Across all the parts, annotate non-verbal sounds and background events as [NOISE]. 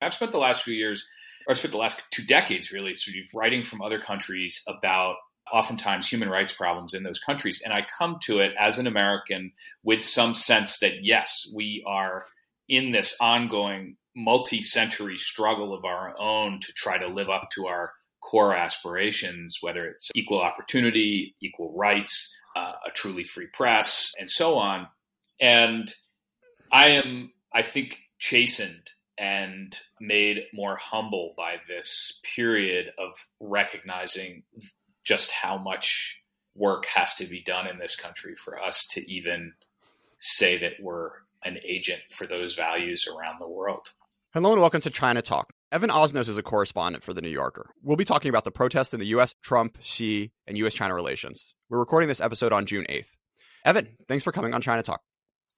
I've spent the last few years, or I've spent the last two decades really, sort of writing from other countries about oftentimes human rights problems in those countries. And I come to it as an American with some sense that yes, we are in this ongoing multi century struggle of our own to try to live up to our core aspirations, whether it's equal opportunity, equal rights, uh, a truly free press, and so on. And I am, I think, chastened and made more humble by this period of recognizing just how much work has to be done in this country for us to even say that we're an agent for those values around the world. Hello and welcome to China Talk. Evan Osnos is a correspondent for The New Yorker. We'll be talking about the protests in the U.S., Trump, Xi, and U.S. China relations. We're recording this episode on June 8th. Evan, thanks for coming on China Talk.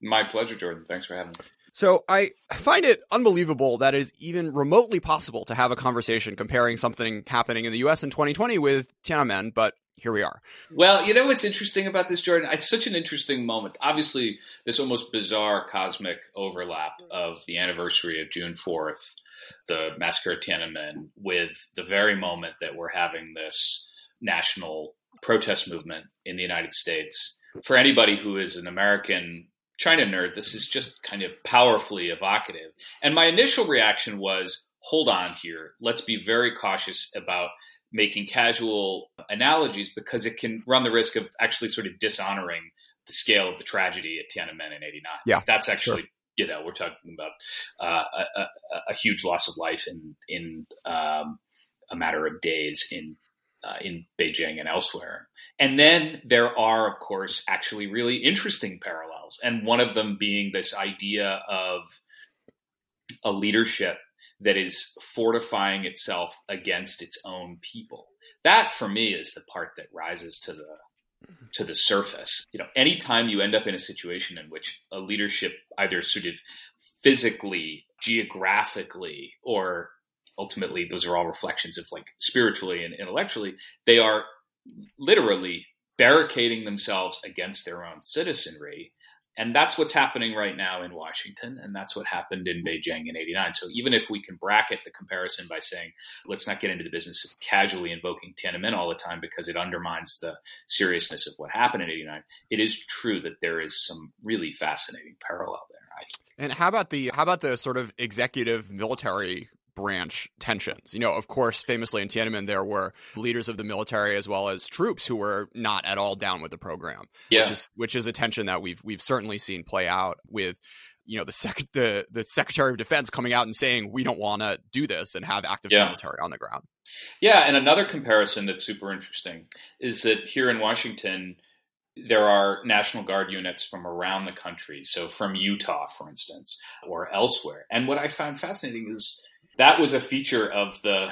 My pleasure, Jordan. Thanks for having me. So I find it unbelievable that it is even remotely possible to have a conversation comparing something happening in the U.S. in 2020 with Tiananmen, but here we are. Well, you know what's interesting about this, Jordan? It's such an interesting moment. Obviously, this almost bizarre cosmic overlap of the anniversary of June 4th, the massacre at Tiananmen, with the very moment that we're having this national protest movement in the United States. For anybody who is an American China nerd, this is just kind of powerfully evocative. And my initial reaction was, hold on here. Let's be very cautious about making casual analogies because it can run the risk of actually sort of dishonoring the scale of the tragedy at Tiananmen in 89. Yeah. That's actually, sure. you know, we're talking about uh, a, a, a, huge loss of life in, in um, a matter of days in, uh, in Beijing and elsewhere. And then there are, of course, actually really interesting parallels. And one of them being this idea of a leadership that is fortifying itself against its own people. That for me is the part that rises to the to the surface. You know, anytime you end up in a situation in which a leadership either sort of physically, geographically, or ultimately those are all reflections of like spiritually and intellectually, they are literally barricading themselves against their own citizenry. And that's what's happening right now in Washington, and that's what happened in Beijing in 89. So even if we can bracket the comparison by saying, let's not get into the business of casually invoking Tiananmen all the time because it undermines the seriousness of what happened in 89, it is true that there is some really fascinating parallel there. And how about the how about the sort of executive military branch tensions. You know, of course, famously in Tiananmen, there were leaders of the military as well as troops who were not at all down with the program. Yeah. Which is which is a tension that we've we've certainly seen play out with you know the sec- [LAUGHS] the the Secretary of Defense coming out and saying we don't want to do this and have active yeah. military on the ground. Yeah, and another comparison that's super interesting is that here in Washington there are National Guard units from around the country, so from Utah, for instance, or elsewhere. And what I found fascinating is that was a feature of the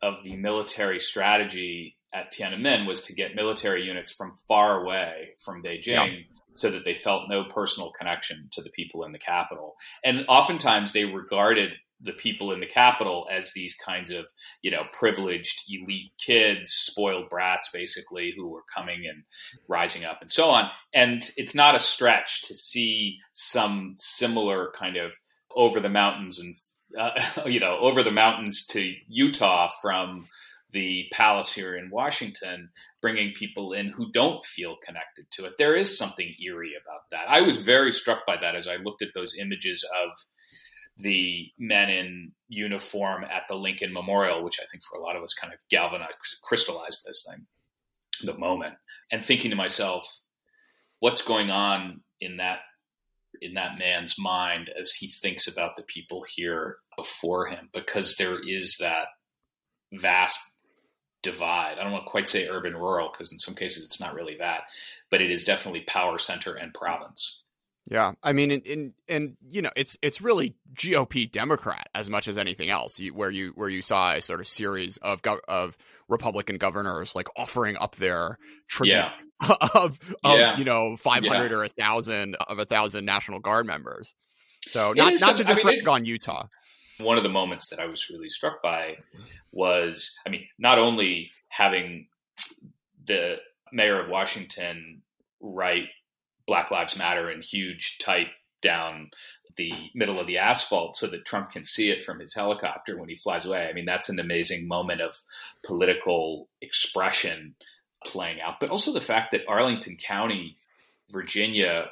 of the military strategy at Tiananmen was to get military units from far away from Beijing yeah. so that they felt no personal connection to the people in the capital. And oftentimes they regarded the people in the capital as these kinds of, you know, privileged elite kids, spoiled brats, basically, who were coming and rising up and so on. And it's not a stretch to see some similar kind of over the mountains and uh, [LAUGHS] you know, over the mountains to Utah from the palace here in Washington, bringing people in who don't feel connected to it. There is something eerie about that. I was very struck by that as I looked at those images of the men in uniform at the Lincoln Memorial, which I think for a lot of us kind of galvanized, crystallized this thing, the moment, and thinking to myself, what's going on in that in that man's mind as he thinks about the people here before him because there is that vast divide. I don't want to quite say urban rural because in some cases it's not really that, but it is definitely power center and province. Yeah, I mean, in, in and you know, it's it's really GOP Democrat as much as anything else. where you where you saw a sort of series of of Republican governors like offering up their tribute yeah. [LAUGHS] of of yeah. you know five hundred yeah. or a thousand of a thousand National Guard members. So not not to just I mean, on Utah. One of the moments that I was really struck by mm-hmm. was, I mean, not only having the mayor of Washington write Black Lives Matter in huge type down the middle of the asphalt so that Trump can see it from his helicopter when he flies away. I mean, that's an amazing moment of political expression playing out. But also the fact that Arlington County, Virginia,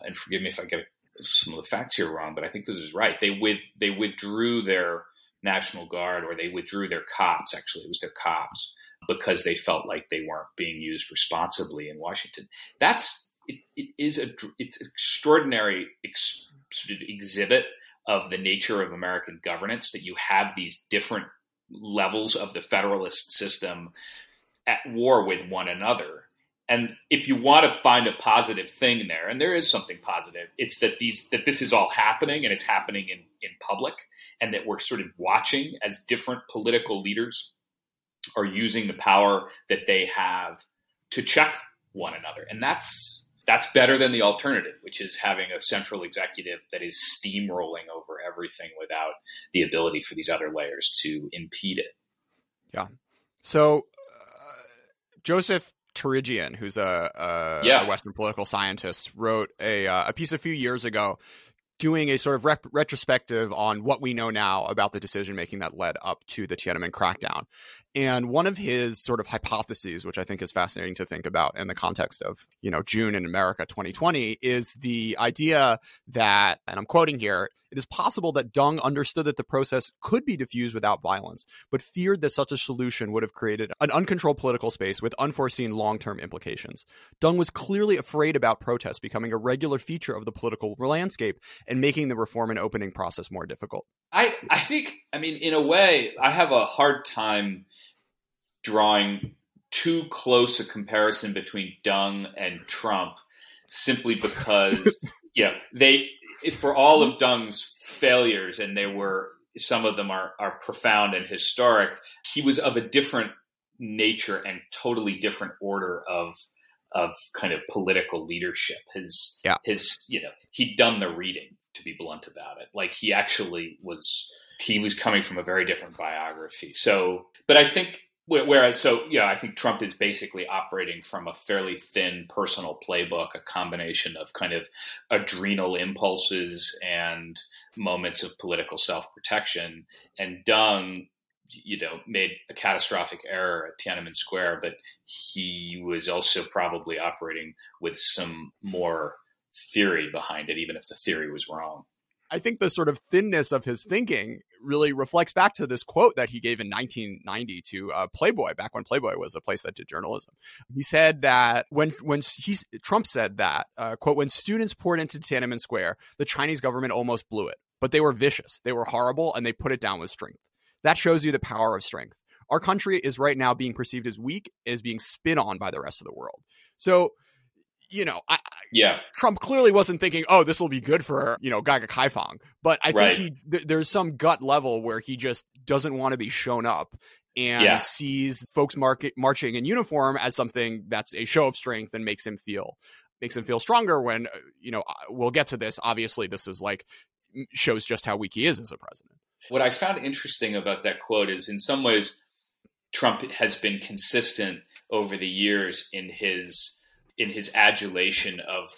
and forgive me if I get some of the facts here wrong, but I think this is right. They with they withdrew their National Guard or they withdrew their cops. Actually, it was their cops because they felt like they weren't being used responsibly in Washington. That's it, it is a it's extraordinary ex, sort of exhibit of the nature of American governance that you have these different levels of the federalist system at war with one another. And if you want to find a positive thing there, and there is something positive, it's that these that this is all happening and it's happening in, in public, and that we're sort of watching as different political leaders are using the power that they have to check one another. And that's that's better than the alternative, which is having a central executive that is steamrolling over everything without the ability for these other layers to impede it. Yeah. So uh, Joseph Torigian, who's a, a, yeah. a, Western political scientist, wrote a, uh, a piece a few years ago doing a sort of rep- retrospective on what we know now about the decision making that led up to the Tiananmen crackdown. And one of his sort of hypotheses, which I think is fascinating to think about in the context of, you know, June in America 2020, is the idea that, and I'm quoting here, it is possible that Deng understood that the process could be diffused without violence, but feared that such a solution would have created an uncontrolled political space with unforeseen long term implications. Deng was clearly afraid about protests becoming a regular feature of the political landscape and making the reform and opening process more difficult. I, I think, I mean, in a way, I have a hard time drawing too close a comparison between Deng and Trump simply because, [LAUGHS] you know, they, for all of Deng's failures, and they were, some of them are, are profound and historic, he was of a different nature and totally different order of of kind of political leadership. His yeah. his you know he'd done the reading to be blunt about it. Like he actually was he was coming from a very different biography. So, but I think Whereas, so yeah, I think Trump is basically operating from a fairly thin personal playbook, a combination of kind of adrenal impulses and moments of political self protection. And Deng you know, made a catastrophic error at Tiananmen Square, but he was also probably operating with some more theory behind it, even if the theory was wrong. I think the sort of thinness of his thinking really reflects back to this quote that he gave in 1990 to uh, Playboy, back when Playboy was a place that did journalism. He said that when when he Trump said that uh, quote when students poured into Tiananmen Square, the Chinese government almost blew it, but they were vicious, they were horrible, and they put it down with strength. That shows you the power of strength. Our country is right now being perceived as weak, as being spit on by the rest of the world. So you know, I, yeah, Trump clearly wasn't thinking, "Oh, this will be good for you know Gaige Kaifang, but I think right. he th- there's some gut level where he just doesn't want to be shown up and yeah. sees folks market, marching in uniform as something that's a show of strength and makes him feel makes him feel stronger. When uh, you know we'll get to this. Obviously, this is like shows just how weak he is as a president. What I found interesting about that quote is, in some ways, Trump has been consistent over the years in his in his adulation of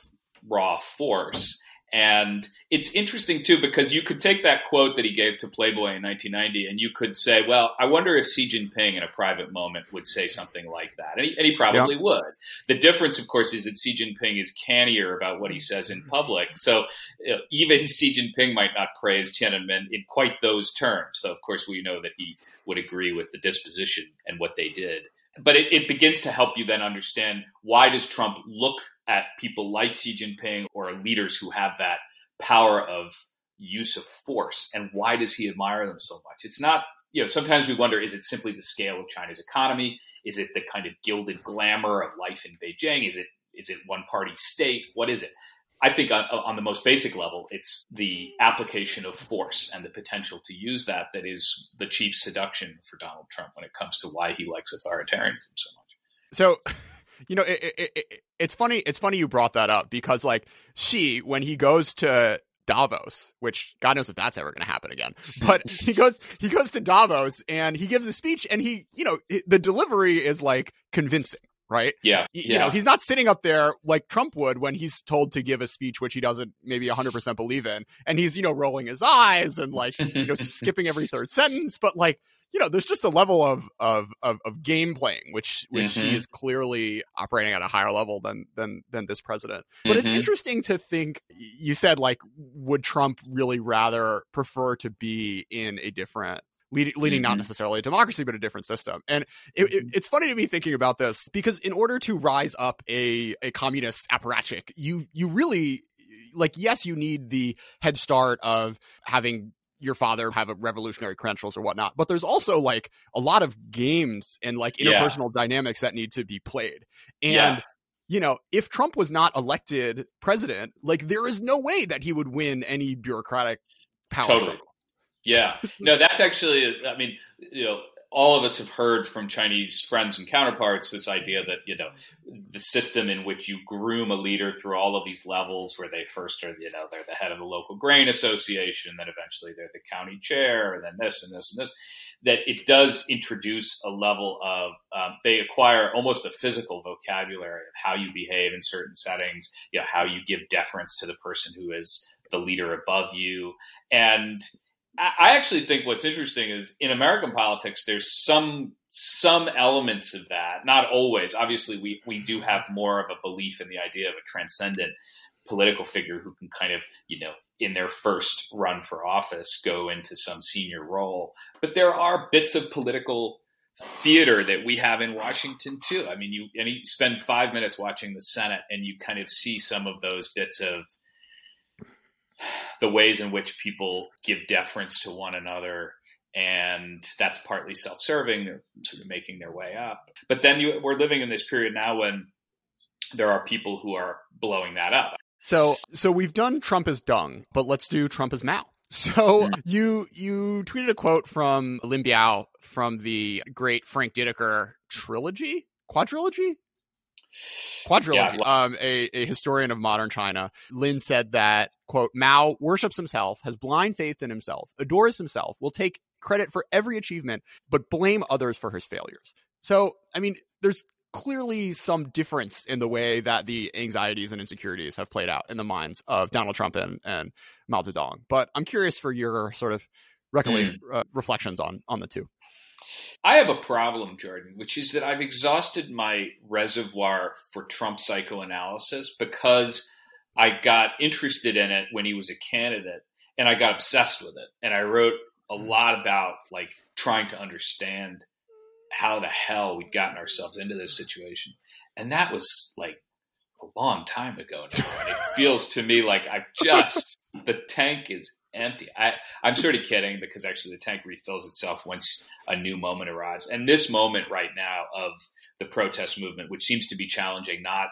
raw force. And it's interesting too because you could take that quote that he gave to Playboy in 1990 and you could say, well, I wonder if Xi Jinping in a private moment would say something like that. And he, and he probably yeah. would. The difference, of course, is that Xi Jinping is cannier about what he says in public. So you know, even Xi Jinping might not praise Tiananmen in quite those terms. So, of course, we know that he would agree with the disposition and what they did but it, it begins to help you then understand why does Trump look at people like Xi Jinping or leaders who have that power of use of force and why does he admire them so much? It's not, you know, sometimes we wonder is it simply the scale of China's economy? Is it the kind of gilded glamour of life in Beijing? Is it is it one party state? What is it? I think on, on, the most basic level, it's the application of force and the potential to use that that is the chief seduction for Donald Trump when it comes to why he likes authoritarianism so much. So, [LAUGHS] you know, it, it, it, it's funny. It's funny you brought that up because, like, Xi when he goes to Davos, which God knows if that's ever going to happen again. [LAUGHS] But he goes, he goes to Davos and he gives a speech, and he, you know, the delivery is like convincing right? Yeah. You, yeah. you know, he's not sitting up there like Trump would when he's told to give a speech which he doesn't maybe 100% believe in. And he's, you know, rolling his eyes and like, you know, [LAUGHS] skipping every third sentence. But like, you know, there's just a level of of of, of game playing which which mm-hmm. he is clearly operating at a higher level than than than this president. But mm-hmm. it's interesting to think. You said like, would Trump really rather prefer to be in a different leading, leading mm-hmm. not necessarily a democracy, but a different system. And it, it, mm-hmm. it's funny to me thinking about this because in order to rise up a, a communist apparatchik, you, you really like, yes, you need the head start of having your father have a revolutionary credentials or whatnot, but there's also like a lot of games and like interpersonal yeah. dynamics that need to be played. And yeah you know, if Trump was not elected president, like there is no way that he would win any bureaucratic power totally. struggle. Yeah. No, that's actually, I mean, you know, all of us have heard from Chinese friends and counterparts this idea that, you know, the system in which you groom a leader through all of these levels where they first are, you know, they're the head of the local grain association, then eventually they're the county chair, and then this and this and this, that it does introduce a level of, um, they acquire almost a physical vocabulary of how you behave in certain settings, you know, how you give deference to the person who is the leader above you. And, I actually think what's interesting is in American politics, there's some some elements of that. Not always. Obviously, we we do have more of a belief in the idea of a transcendent political figure who can kind of you know in their first run for office go into some senior role. But there are bits of political theater that we have in Washington too. I mean, you and you spend five minutes watching the Senate, and you kind of see some of those bits of the ways in which people give deference to one another and that's partly self-serving they're sort of making their way up. But then you, we're living in this period now when there are people who are blowing that up. So so we've done trump as deng but let's do trump as mao. [LAUGHS] So hmm. you you tweeted a quote from Lin Biao from the great Frank Dikötter trilogy quadrilogy Quadrilogy, yeah. um, a, a historian of modern China, Lin said that, quote, Mao worships himself, has blind faith in himself, adores himself, will take credit for every achievement, but blame others for his failures. So, I mean, there's clearly some difference in the way that the anxieties and insecurities have played out in the minds of Donald Trump and, and Mao Zedong. But I'm curious for your sort of recollection, mm. uh, reflections on on the two. I have a problem, Jordan, which is that I've exhausted my reservoir for Trump psychoanalysis because I got interested in it when he was a candidate and I got obsessed with it. And I wrote a hmm. lot about like trying to understand how the hell we'd gotten ourselves into this situation. And that was like a long time ago now. And it feels to me like I've [LAUGHS] just, the tank is empty. I, I'm sort of kidding because actually the tank refills itself once a new moment arrives. And this moment right now of the protest movement, which seems to be challenging not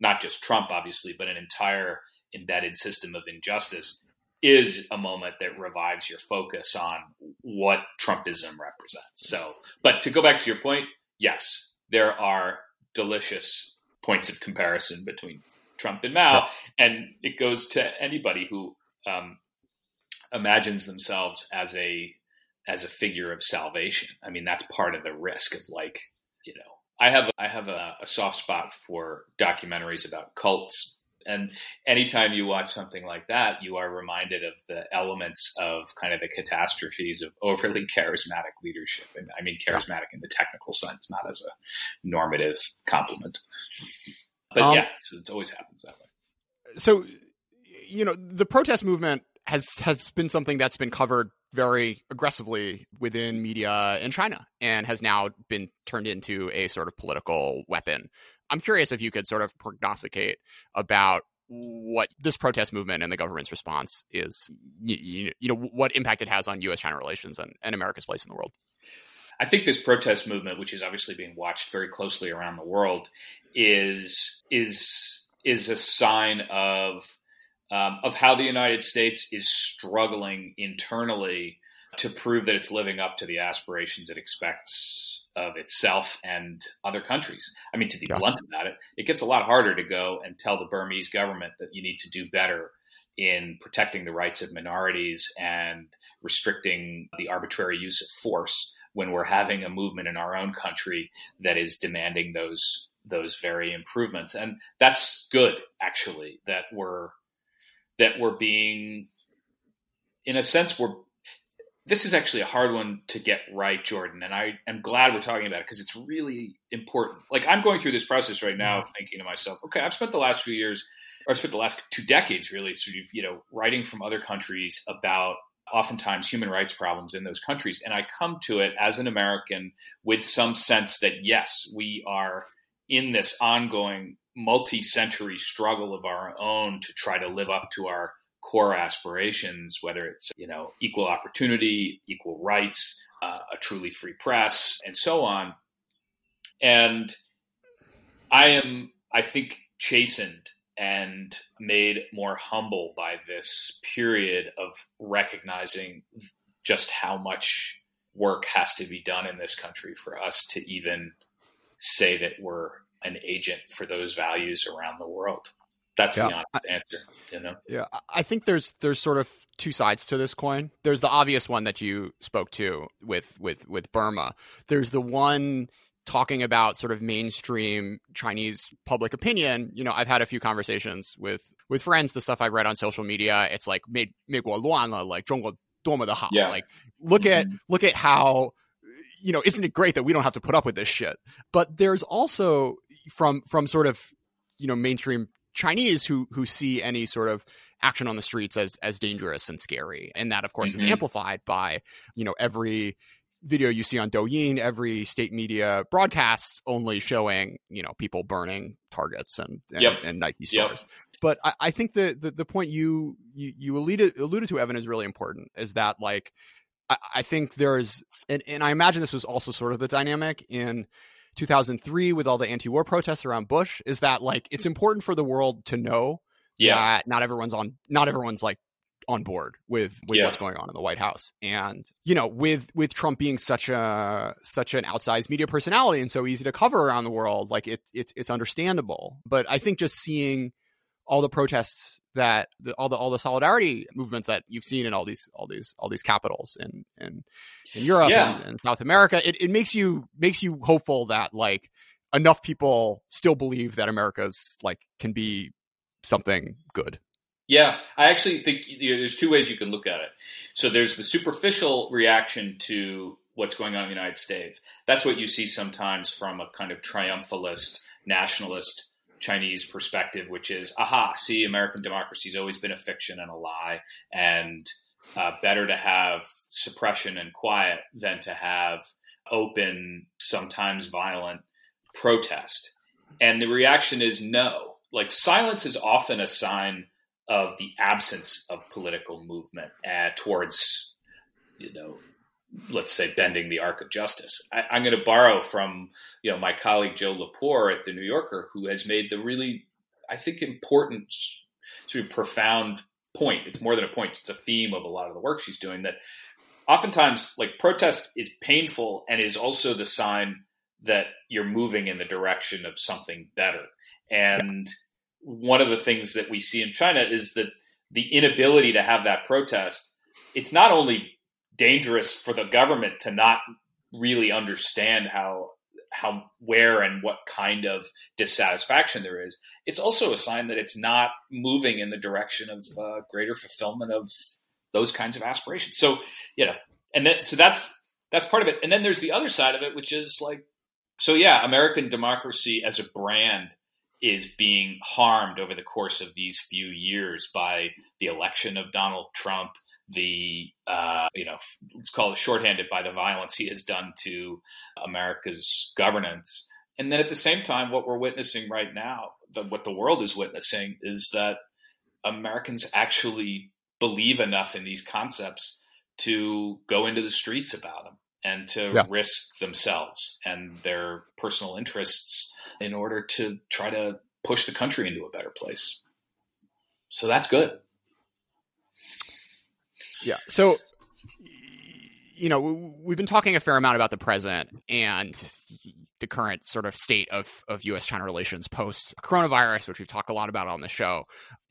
not just Trump, obviously, but an entire embedded system of injustice, is a moment that revives your focus on what Trumpism represents. So, but to go back to your point, yes, there are delicious points of comparison between Trump and Mao, and it goes to anybody who um, imagines themselves as a as a figure of salvation. I mean, that's part of the risk of like, you know, I have I have a, a soft spot for documentaries about cults. And anytime you watch something like that, you are reminded of the elements of kind of the catastrophes of overly [LAUGHS] charismatic leadership. And I mean charismatic in the technical sense, not as a normative compliment. But um, yeah, so it always happens that way. So, you know, the protest movement has has been something that's been covered very aggressively within media in China and has now been turned into a sort of political weapon. I'm curious if you could sort of prognosticate about what this protest movement and the government's response is, you, you know, what impact it has on U.S. China relations and, and America's place in the world. I think this protest movement, which is obviously being watched very closely around the world, is is is a sign of um, of how the United States is struggling internally to prove that it's living up to the aspirations it expects of itself and other countries. I mean, to be yeah. blunt about it, it gets a lot harder to go and tell the Burmese government that you need to do better in protecting the rights of minorities and restricting the arbitrary use of force when we're having a movement in our own country that is demanding those those very improvements. And that's good, actually, that we're that we're being in a sense we're this is actually a hard one to get right, Jordan, and I am glad we're talking about it because it's really important. Like I'm going through this process right now, mm-hmm. thinking to myself, okay, I've spent the last few years, or I've spent the last two decades, really, sort of, you know, writing from other countries about oftentimes human rights problems in those countries, and I come to it as an American with some sense that yes, we are in this ongoing multi-century struggle of our own to try to live up to our core aspirations, whether it's you know equal opportunity, equal rights, uh, a truly free press, and so on. And I am, I think, chastened and made more humble by this period of recognizing just how much work has to be done in this country for us to even say that we're an agent for those values around the world. That's yeah. the honest answer. You know. Yeah, I think there's there's sort of two sides to this coin. There's the obvious one that you spoke to with with with Burma. There's the one talking about sort of mainstream Chinese public opinion. You know, I've had a few conversations with with friends. The stuff I've read on social media, it's like made like 中国多么的好. Yeah. Like look mm-hmm. at look at how you know, isn't it great that we don't have to put up with this shit? But there's also from from sort of you know mainstream Chinese who who see any sort of action on the streets as as dangerous and scary, and that of course mm-hmm. is amplified by you know every video you see on Douyin, every state media broadcasts only showing you know people burning targets and and, yep. and Nike stores. Yep. But I, I think the, the, the point you you, you alluded alluded to Evan is really important. Is that like I, I think there's and, and I imagine this was also sort of the dynamic in 2003 with all the anti-war protests around Bush is that like it's important for the world to know yeah. that not everyone's on not everyone's like on board with with yeah. what's going on in the White House. And you know, with with Trump being such a such an outsized media personality and so easy to cover around the world, like it, it it's understandable. But I think just seeing all the protests that the, all the all the solidarity movements that you've seen in all these all these all these capitals in in, in Europe yeah. and, and, South America, it, it makes you makes you hopeful that like enough people still believe that America's like can be something good. Yeah, I actually think you know, there's two ways you can look at it. So there's the superficial reaction to what's going on in the United States. That's what you see sometimes from a kind of triumphalist nationalist Chinese perspective, which is, aha, see, American democracy has always been a fiction and a lie, and uh, better to have suppression and quiet than to have open, sometimes violent protest. And the reaction is no. Like silence is often a sign of the absence of political movement uh, towards, you know, let's say bending the arc of justice. I, am going to borrow from you know my colleague Jill Lepore at the New Yorker, who has made the really, I think, important, sort of profound point. It's more than a point; it's a theme of a lot of the work she's doing. That oftentimes, like protest, is painful and is also the sign that you're moving in the direction of something better. And one of the things that we see in China is that the inability to have that protest. It's not only dangerous for the government to not really understand how how where and what kind of dissatisfaction there is. It's also a sign that it's not moving in the direction of uh, greater fulfillment of those kinds of aspirations. So you know, and then so that's that's part of it. And then there's the other side of it, which is like, so yeah, American democracy as a brand is being harmed over the course of these few years by the election of Donald Trump the uh, you know let's call it shorthanded by the violence he has done to America's governance. And then at the same time, what we're witnessing right now, the, what the world is witnessing, is that Americans actually believe enough in these concepts to go into the streets about them and to yeah. risk themselves and their personal interests in order to try to push the country into a better place. So that's good. Yeah. So, you know, we've been talking a fair amount about the present and the current sort of state of, of U.S. China relations post coronavirus, which we've talked a lot about on the show,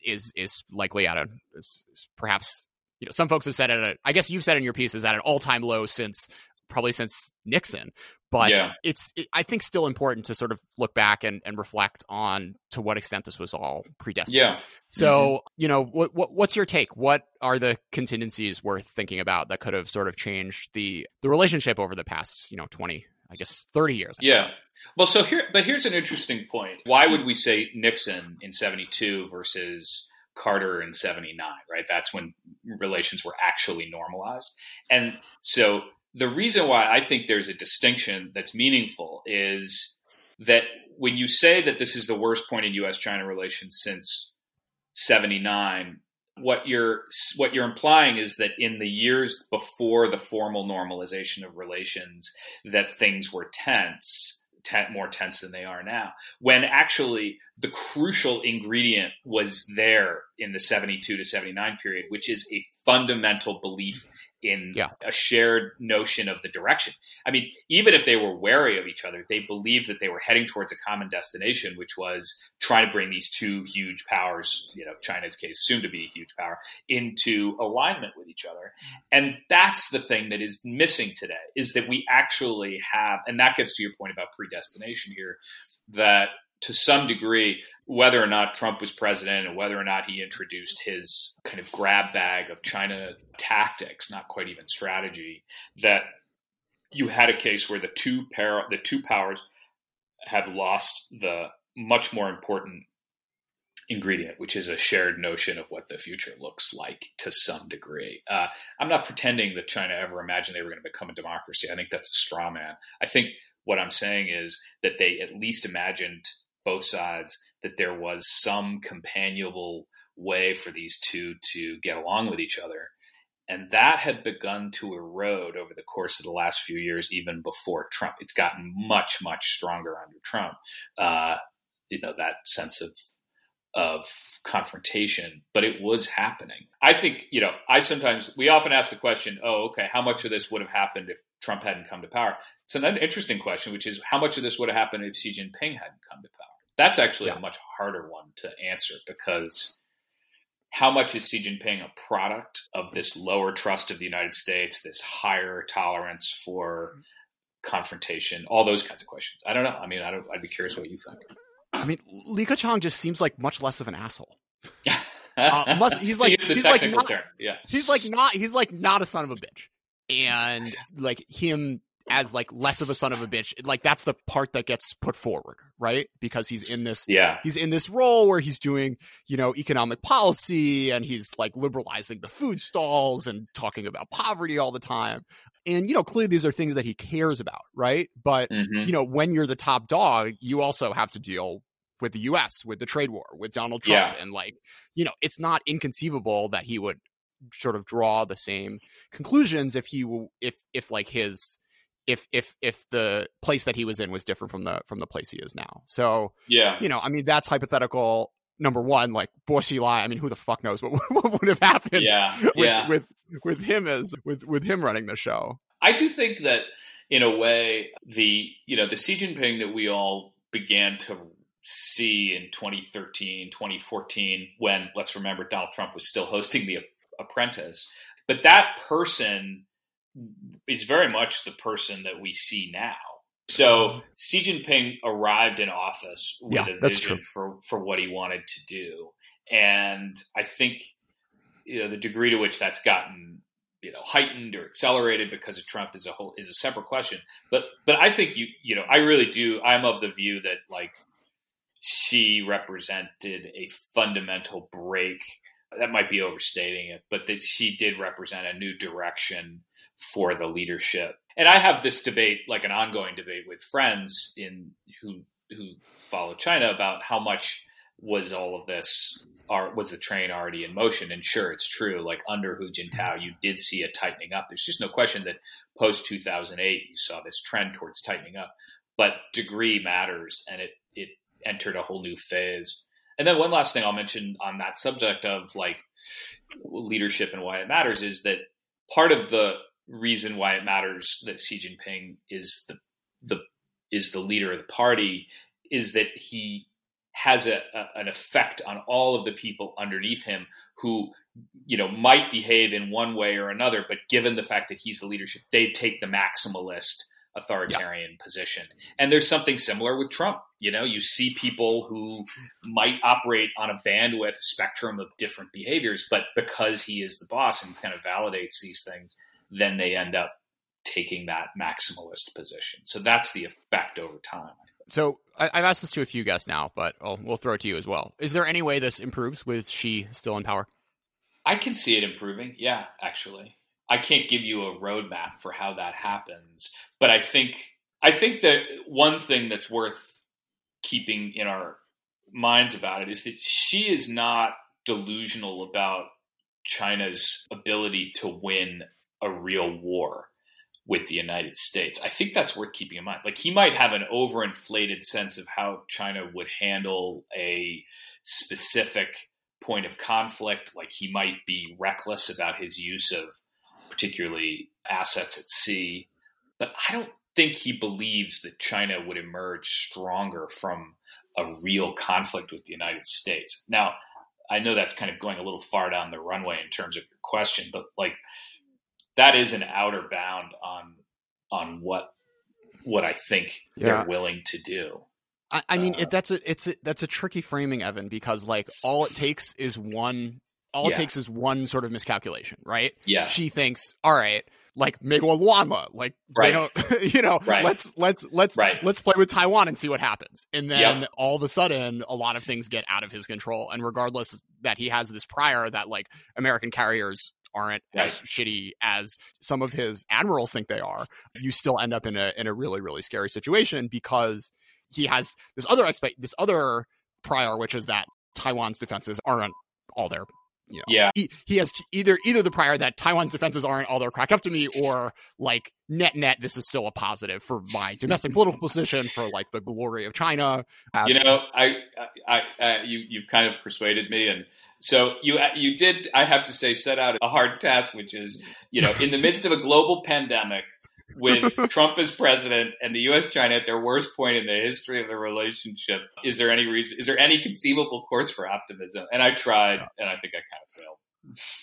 is is likely at a is, is perhaps you know some folks have said it. At, I guess you've said in your piece is at an all time low since probably since Nixon. But Yeah. it's it, I think still important to sort of look back and, and reflect on to what extent this was all predestined. Yeah. So, mm-hmm. you know, what, what what's your take? What are the contingencies worth thinking about that could have sort of changed the the relationship over the past, you know, 20, I guess 30 years? Yeah. Well, so here, but here's an interesting point. Why would we say Nixon in 72 versus Carter in 79, right? That's when relations were actually normalized. And so the reason why I think there's a distinction that's meaningful is that when you say that this is the worst point in US China relations since 79, what you're what you're implying is that in the years before the formal normalization of relations that things were tense ten, more tense than they are now when actually the crucial ingredient was there in the 72 to 79 period which is a fundamental belief in Yeah. a shared notion of the direction i mean even if they were wary of each other they believed that they were heading towards a common destination which was trying to bring these two huge powers you know china's case soon to be a huge power into alignment with each other and that's the thing that is missing today is that we actually have and that gets to your point about predestination here that to some degree whether or not Trump was president and whether or not he introduced his kind of grab bag of China tactics not quite even strategy that you had a case where the two the two powers have lost the much more important ingredient, which is a shared notion of what the future looks like to some degree. Uh, I'm not pretending that China ever imagined they were going to become a democracy. I think that's a straw man. I think what I'm saying is that they at least imagined both sides that there was some companionable way for these two to get along with each other. And that had begun to erode over the course of the last few years, even before Trump. It's gotten much, much stronger under Trump. Uh, you know, that sense of of confrontation, but it was happening. I think, you know, I sometimes, we often ask the question, oh, okay, how much of this would have happened if Trump hadn't come to power? It's an interesting question, which is how much of this would have happened if Xi Jinping hadn't come to power? That's actually Yeah. a much harder one to answer because how much is Xi Jinping a product of this lower trust of the United States, this higher tolerance for confrontation, all those kinds of questions? I don't know. I mean, I don't, I'd be curious what you think. I mean, Li Keqiang just seems like much less of an asshole. [LAUGHS] Uh, must- he's like- he's like not- term. Yeah. He's like not he's like not a son of a bitch. And like him as like less of a son of a bitch, like that's the part that gets put forward, right? Because he's in this Yeah. he's in this role where he's doing, you know, economic policy and he's like liberalizing the food stalls and talking about poverty all the time. And you know, clearly these are things that he cares about, right? But Mhm. you know, when you're the top dog, you also have to deal with the US, with the trade war, with Donald Trump. Yeah. And like, you know, it's not inconceivable that he would sort of draw the same conclusions if he if if like his if if if the place that he was in was different from the from the place he is now. So, Yeah. you know, I mean that's hypothetical number one, like Bo Xilai, I mean who the fuck knows what, [LAUGHS] what would have happened Yeah. [LAUGHS] with, Yeah. with with him as with with him running the show. I do think that in a way, the you know the Xi Jinping that we all began to see in 2013, 2014, when let's remember Donald Trump was still hosting The Apprentice, but that person is very much the person that we see now. So Xi Jinping arrived in office with Yeah, a vision for for what he wanted to do, and I think you know the degree to which that's gotten you know heightened or accelerated because of Trump is a whole is a separate question. But but I think you you know I really do. I'm of the view that like Xi represented a fundamental break. That might be overstating it, but that Xi did represent a new direction for the leadership. And I have this debate, like an ongoing debate with friends in who who follow China about how much was all of this are was the train already in motion? And sure, it's true. Like under Hu Jintao, you did see a tightening up. There's just no question that post 2008, you saw this trend towards tightening up. But degree matters, and it it entered a whole new phase. And then one last thing I'll mention on that subject of like leadership and why it matters is that part of the reason why it matters that Xi Jinping is the the is the leader of the party is that he has a, a, an effect on all of the people underneath him who you know might behave in one way or another but given the fact that he's the leadership they take the maximalist authoritarian yeah. position and there's something similar with trump you know you see people who might operate on a bandwidth spectrum of different behaviors but because he is the boss and kind of validates these things then they end up taking that maximalist position so that's the effect over time so I, have asked this to a few guests now, but I'll, we'll throw it to you as well. Is there any way this improves with Xi still in power? I can see it improving. Yeah, actually, I can't give you a roadmap for how that happens, but I think I think that one thing that's worth keeping in our minds about it is that Xi is not delusional about China's ability to win a real war with the United States. I think that's worth keeping in mind. Like he might have an overinflated sense of how China would handle a specific point of conflict. Like he might be reckless about his use of particularly assets at sea. But I don't think he believes that China would emerge stronger from a real conflict with the United States. Now, I know that's kind of going a little far down the runway in terms of your question, but like that is an outer bound on on what what I think yeah. they're willing to do. I, I mean, uh, it, that's a it's a, that's a tricky framing, Evan, because like all it takes is one. All yeah. it takes is one sort of miscalculation, right? Yeah. Xi thinks, all right, like Meiguo like right. they don't, [LAUGHS] you know, right. let's let's let's right. let's play with Taiwan and see what happens. And then yep. all of a sudden, a lot of things get out of his control. And regardless that he has this prior that like American carriers aren't as shitty as some of his admirals think they are, you still end up in a in a really really scary situation because he has this other expect this other prior, which is that Taiwan's defenses aren't all there. You know, yeah, he, he has either either the prior that Taiwan's defenses aren't all they're cracked up to me, or like net net, this is still a positive for my domestic political position, for like the glory of China. you know, I, I, I, you, you've kind of persuaded me, and so you, you did. I have to say, set out a hard task, which is, you know, in the midst of a global pandemic, with [LAUGHS] Trump as president and the U.S. China at their worst point in the history of the relationship. Is there any reason? Is there any conceivable course for optimism? And I tried, and I think I kind of failed.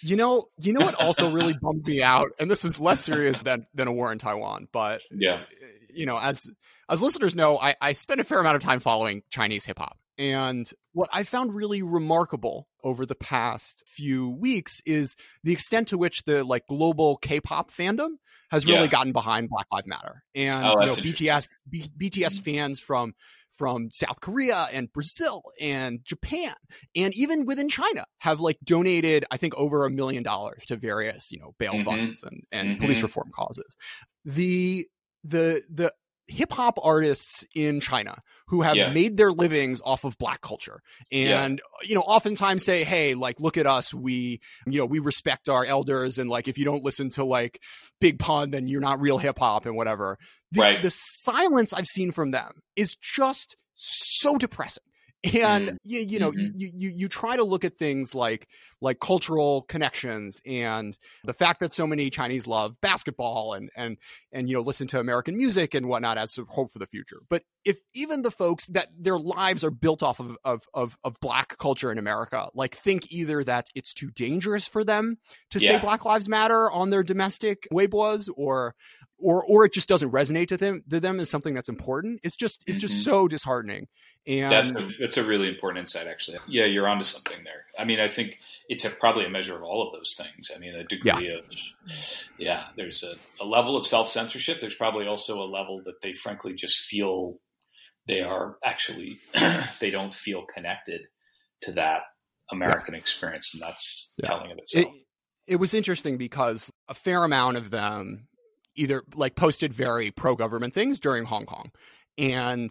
You know, you know what also really [LAUGHS] bummed me out, and this is less serious than than a war in Taiwan, but yeah, you know, as as listeners know, I, I spent a fair amount of time following Chinese hip hop. And what I found really remarkable over the past few weeks is the extent to which the like global K-pop fandom has really yeah. gotten behind Black Lives Matter. And oh, you know, BTS B- BTS fans from from South Korea and Brazil and Japan and even within China have like donated I think over a million dollars to various, you know, bail mm-hmm. funds and and mm-hmm. police reform causes. The the the hip hop artists in China who have yeah. made their livings off of black culture and yeah. you know oftentimes say hey like look at us we you know we respect our elders and like if you don't listen to like Big Pun then you're not real hip hop and whatever the, right. the silence I've seen from them is just so depressing and mm. you, you know mm-hmm. you, you you try to look at things like like cultural connections and the fact that so many chinese love basketball and and and you know listen to american music and whatnot as hope for the future but if even the folks that their lives are built off of of of, of black culture in america like think either that it's too dangerous for them to yeah. say black lives matter on their domestic weibo's or or or it just doesn't resonate to them to them as something that's important it's just it's just mm-hmm. so disheartening and that's a, that's a really important insight, actually. Yeah, you're onto something there. I mean, I think it's a, probably a measure of all of those things. I mean, a degree yeah. of, yeah, there's a, a level of self censorship. There's probably also a level that they frankly just feel they are actually, [CLEARS THROAT] they don't feel connected to that American yeah. experience. And that's yeah. telling of itself. It, it was interesting because a fair amount of them either like posted very pro government things during Hong Kong. And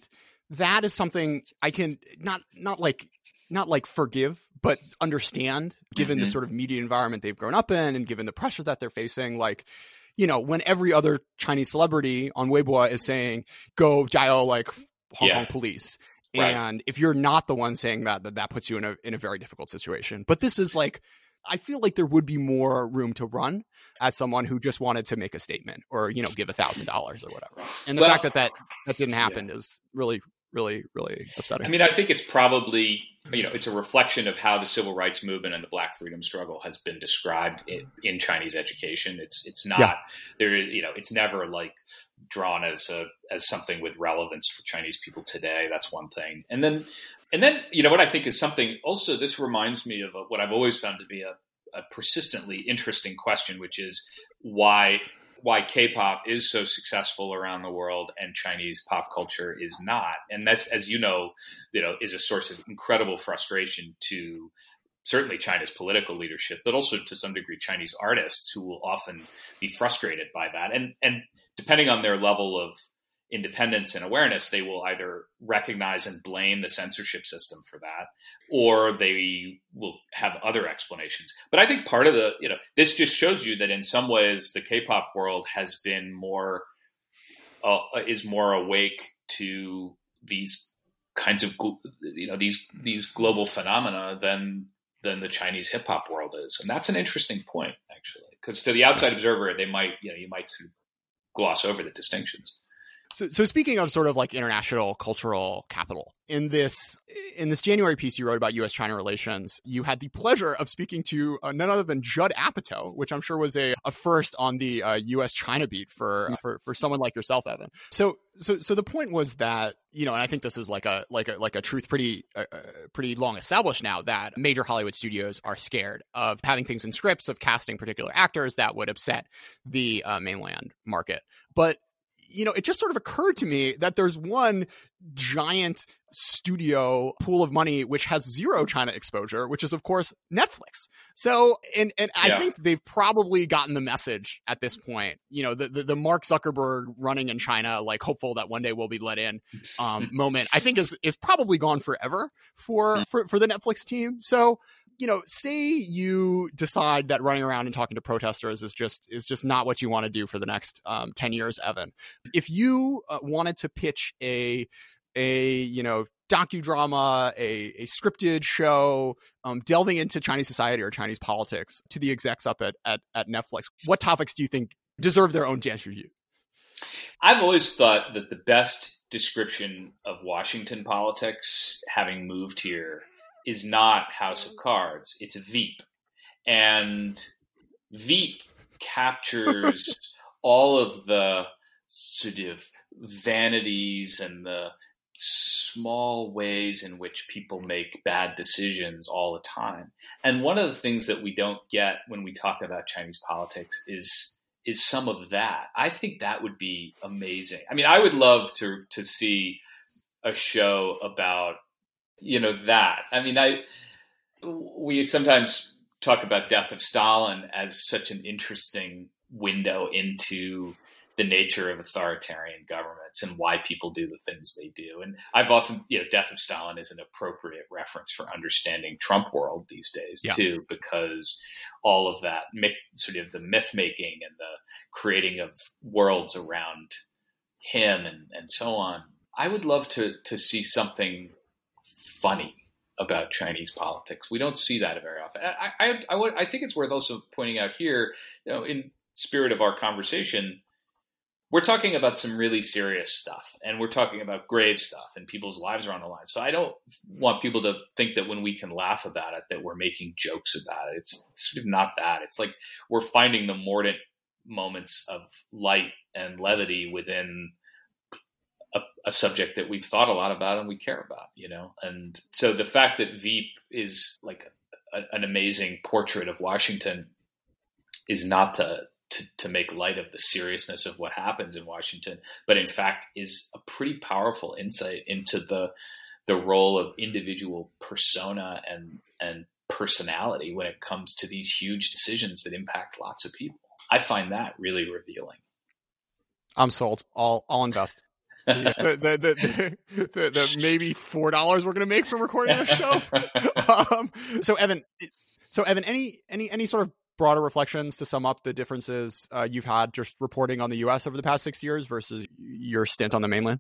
that is something I can not not like not like forgive, but understand given mm-hmm. the sort of media environment they've grown up in and given the pressure that they're facing. Like, you know, when every other Chinese celebrity on Weibo is saying, go Jiao like Hong yeah. Kong police. Right. And if you're not the one saying that, that that puts you in a in a very difficult situation. But this is like I feel like there would be more room to run as someone who just wanted to make a statement or you know give a thousand dollars or whatever. And the well, fact that that that didn't happen yeah. is really really really upsetting. I mean, I think it's probably you know it's a reflection of how the civil rights movement and the Black freedom struggle has been described in, in Chinese education. It's it's not yeah. there. You know, it's never like drawn as a as something with relevance for Chinese people today. That's one thing, and then and then you know what I think is something also. This reminds me of a, what I've always found to be a, a persistently interesting question, which is why why K-pop is so successful around the world and Chinese pop culture is not. And that's, as you know, you know, is a source of incredible frustration to certainly China's political leadership, but also to some degree Chinese artists who will often be frustrated by that. And and depending on their level of independence and awareness, they will either recognize and blame the censorship system for that, or they will have other explanations. But I think part of the, you know, this just shows you that in some ways the K-pop world has been more, uh, is more awake to these kinds of, you know, these these global phenomena than than the Chinese hip hop world is, and that's an interesting point actually, because to the outside observer, they might, you know, you might gloss over the distinctions. So, so speaking of sort of like international cultural capital, in this in this January piece you wrote about U.S.-China relations, you had the pleasure of speaking to uh, none other than Judd Apatow, which I'm sure was a, a first on the uh, U.S.-China beat for, uh, for for someone like yourself, Evan. So, so, so the point was that you know, and I think this is like a like a like a truth pretty uh, uh pretty long established now that major Hollywood studios are scared of having things in scripts of casting particular actors that would upset the uh, mainland market, but you know, it just sort of occurred to me that there's one giant studio pool of money which has zero China exposure, which is of course Netflix. So, and and I think they've probably gotten the message at this point. You know, the, the, the Mark Zuckerberg running in China, like hopeful that one day we'll be let in, um, [LAUGHS] moment, I think is is probably gone forever for mm. for for the Netflix team. So you know, say you decide that running around and talking to protesters is just is just not what you want to do for the next um, ten years, Evan. If you uh, wanted to pitch a a you know docudrama, a, a scripted show, um, delving into Chinese society or Chinese politics to the execs up at, at, at Netflix, what topics do you think deserve their own dance review? I've always thought that the best description of Washington politics, having moved here, is not House of Cards. It's Veep, and Veep captures [LAUGHS] all of the sort of vanities and the small ways in which people make bad decisions all the time. And one of the things that we don't get when we talk about Chinese politics is is some of that. I think that would be amazing. I mean, I would love to to see a show about you know that. I mean, I we sometimes talk about Death of Stalin as such an interesting window into the nature of authoritarian governments and why people do the things they do. And I've often, you know, Death of Stalin is an appropriate reference for understanding Trump world these days yeah. too, because all of that sort of the myth making and the creating of worlds around him and, and so on. I would love to to see something funny about Chinese politics. We don't see that very often. I, I, I, I think it's worth also pointing out here, you know, in spirit of our conversation, we're talking about some really serious stuff and we're talking about grave stuff and people's lives are on the line. So I don't want people to think that when we can laugh about it, that we're making jokes about it. It's, it's sort of not that. It's like we're finding the mordant moments of light and levity within a, subject that we've thought a lot about and we care about, you know? And so the fact that Veep is like a, an amazing portrait of Washington is not to, to, to make light of the seriousness of what happens in Washington, but in fact is a pretty powerful insight into the, the role of individual persona and, and personality when it comes to these huge decisions that impact lots of people. I find that really revealing. I'm sold. I'll I'll invest the, the, the, the, the, maybe four dollars we're going to make from recording this show. um, so Evan, so Evan, any any any sort of broader reflections to sum up the differences uh, you've had just reporting on the U.S. over the past six years versus your stint on the mainland?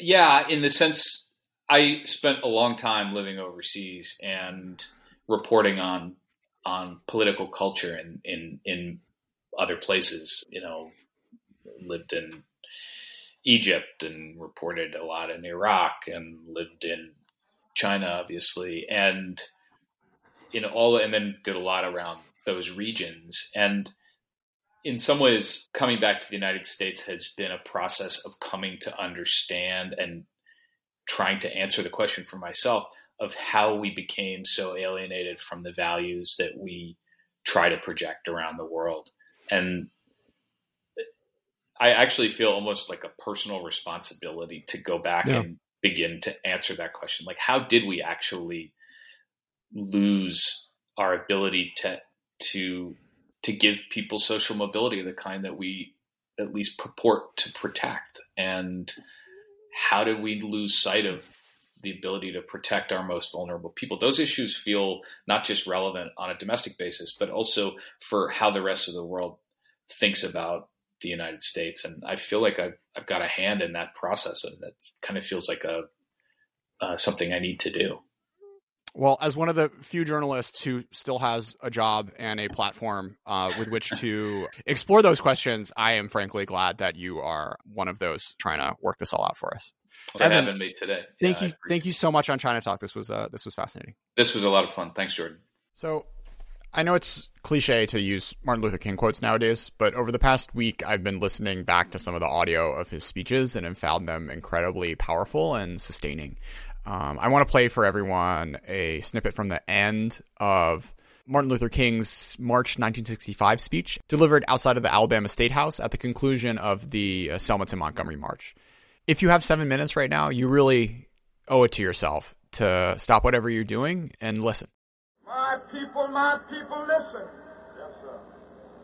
Yeah, in the sense, I spent a long time living overseas and reporting on on political culture in in in other places. You know, lived in Egypt and reported a lot in Iraq and lived in China, obviously, and in all, and then did a lot around those regions. And in some ways, coming back to the United States has been a process of coming to understand and trying to answer the question for myself of how we became so alienated from the values that we try to project around the world. And I actually feel almost like a personal responsibility to go back yeah. and begin to answer that question. Like, how did we actually lose our ability to to to give people social mobility of the kind that we at least purport to protect? And how did we lose sight of the ability to protect our most vulnerable people? Those issues feel not just relevant on a domestic basis, but also for how the rest of the world thinks about the United States. And I feel like I've, I've got a hand in that process, and that kind of feels like a uh, something I need to do. Well, as one of the few journalists who still has a job and a platform uh, with which to [LAUGHS] explore those questions, I am frankly glad that you are one of those trying to work this all out for us. Well, Evan, having me today. Thank yeah, you, thank you so much on China Talk. This was uh, this was fascinating. This was a lot of fun. Thanks, Jordan. So I know it's cliche to use Martin Luther King quotes nowadays, but over the past week, I've been listening back to some of the audio of his speeches and have found them incredibly powerful and sustaining. Um, I want to play for everyone a snippet from the end of Martin Luther King's March 1965 speech, delivered outside of the Alabama State House at the conclusion of the uh, Selma to Montgomery March. If you have seven minutes right now, you really owe it to yourself to stop whatever you're doing and listen. My people, my people, listen. Yes, sir.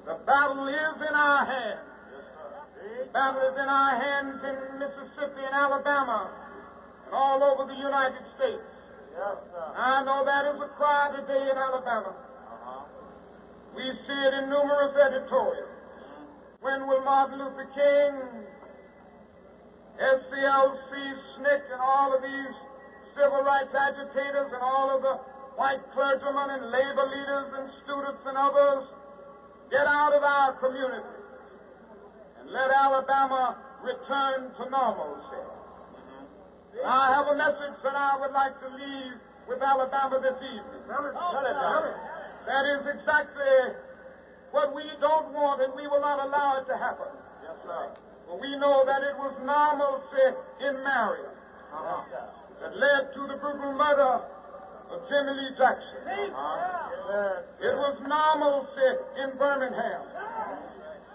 The battle is in our hands. Yes, sir. The battle is in our hands in Mississippi and Alabama and all over the United States. Yes, sir. I know that is a cry today in Alabama. Uh-huh. We see it in numerous editorials. When will Martin Luther King, SCLC, SNCC, and all of these civil rights agitators and all of the white clergymen and labor leaders and students and others get out of our community and let Alabama return to normalcy. I have a message that I would like to leave with Alabama this evening. That is exactly what we don't want and we will not allow it to happen. Yes, sir. For we know that it was normalcy in Marion uh-huh. that led to the brutal murder of Jimmy Lee Jackson. Uh-huh. It was normalcy in Birmingham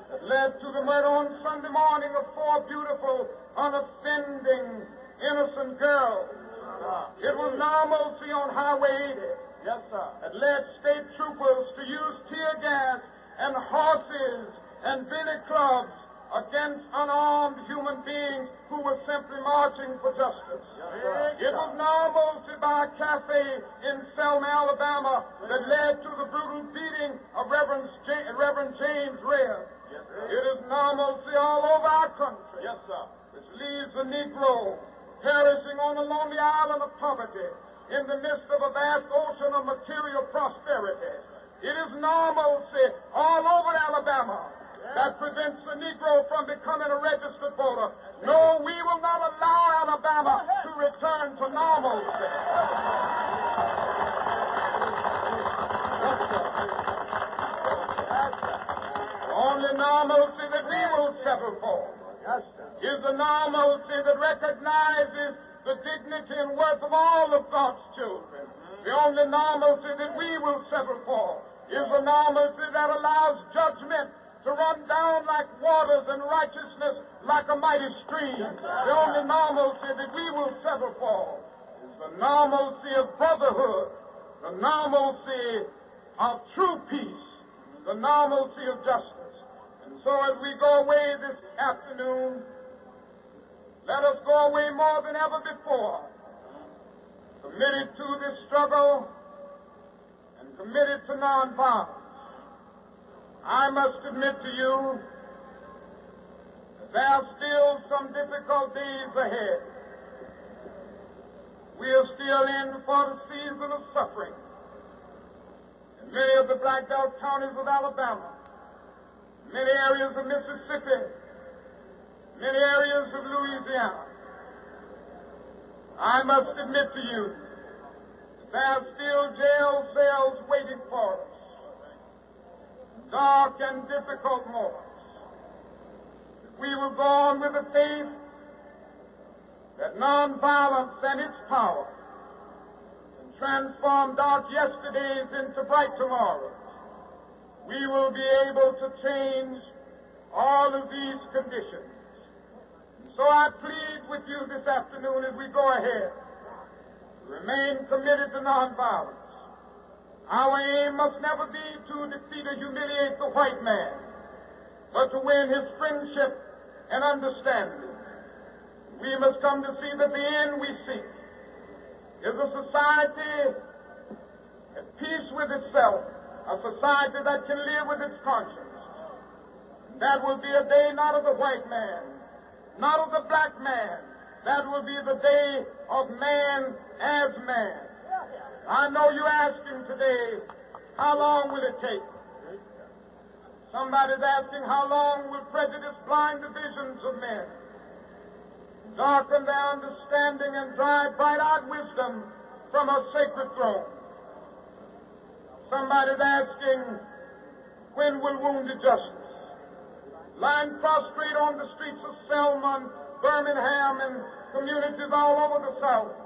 that led to the murder on Sunday morning of four beautiful, unoffending, innocent girls. Uh-huh. It was normalcy on Highway 80 yes, sir. that led state troopers to use tear gas and horses and billy clubs against unarmed human beings who were simply marching for justice. Yes, it was normalcy by a cafe in Selma, Alabama that led to the brutal beating of Reverend, J- Reverend James Reeb. Yes, it is normalcy all over our country. Yes, sir. Which leaves the Negro perishing on a lonely island of poverty in the midst of a vast ocean of material prosperity. It is normalcy all over Alabama that prevents the Negro from becoming a registered voter. No, we will not allow Alabama to return to normalcy. Only normalcy that we will settle for is the normalcy that recognizes the dignity and worth of all of God's children. The only normalcy that we will settle for is the normalcy that allows judgment to run down like waters and righteousness like a mighty stream. The only normalcy that we will settle for is the normalcy of brotherhood, the normalcy of true peace, the normalcy of justice. And so as we go away this afternoon, let us go away more than ever before, committed to this struggle and committed to nonviolence. I must admit to you that there are still some difficult days ahead. We are still in for the season of suffering. In many of the black belt counties of Alabama, many areas of Mississippi, many areas of Louisiana. I must admit to you, that there are still jail cells waiting for us. Dark and difficult moments. We will go on with the faith that nonviolence and its power can transform dark yesterdays into bright tomorrows. We will be able to change all of these conditions. So I plead with you this afternoon as we go ahead remain committed to nonviolence. Our aim must never be to defeat or humiliate the white man, but to win his friendship and understanding. We must come to see that the end we seek is a society at peace with itself, a society that can live with its conscience. That will be a day not of the white man, not of the black man, that will be the day of man as man. I know you're asking today, how long will it take? Somebody's asking, how long will prejudice blind the visions of men? Darken their understanding and drive bright-eyed wisdom from a sacred throne. Somebody's asking, when will wounded justice, lying prostrate on the streets of Selma Birmingham and communities all over the South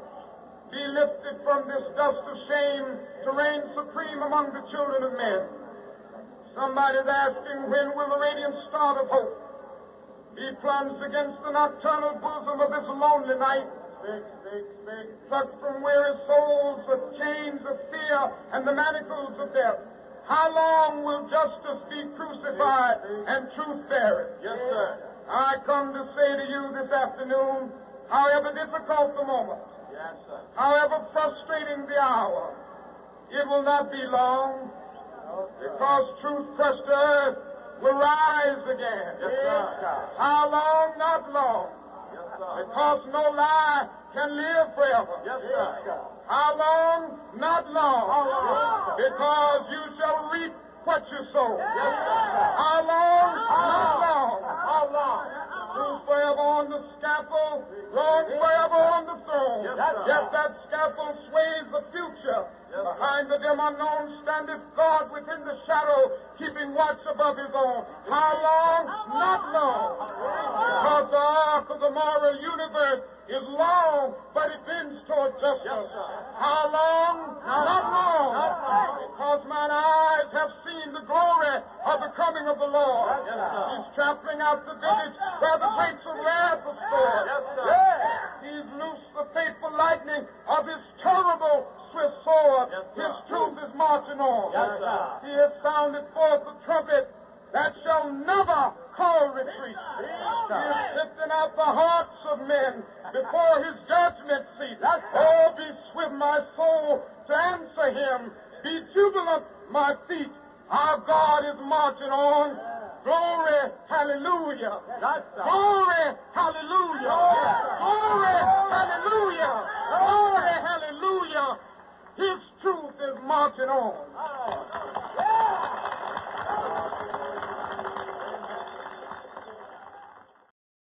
be lifted from this dust of shame to reign supreme among the children of men. Somebody's asking when will the radiant star of hope be plunged against the nocturnal bosom of this lonely night? Plucked from weary souls the chains of fear and the manacles of death. How long will justice be crucified and truth buried? Yes, sir. I come to say to you this afternoon, however difficult the moment, Yes, however frustrating the hour, it will not be long, because truth crushed earth will rise again. Yes, sir. How long? Not long, Yes, sir. because no lie can live forever. Yes, sir. How long? Not long, long? because you shall reap what you sow. Yes, sir. How long? Sir. Behind the dim unknown standeth God within the shadow, keeping watch above his own. How long? Not long. Because the arc of the moral universe is long, but it bends toward justice. How long? Not long. Because mine eyes have seen the glory of the coming of the Lord. He's trampling out the village where the grapes of wrath are stored. He's loosed the fateful lightning of his terrible swift sword. Yes, his truth is marching on. Yes. He has sounded forth the trumpet that shall never call retreat. He is sifting out the hearts of men before his judgment seat. Oh, be swift, my soul, to answer him. Be jubilant, my feet. Our God is marching on. Glory, hallelujah. Glory, hallelujah. Glory, hallelujah. Glory, hallelujah. His truth is marching on.